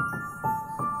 フフフ。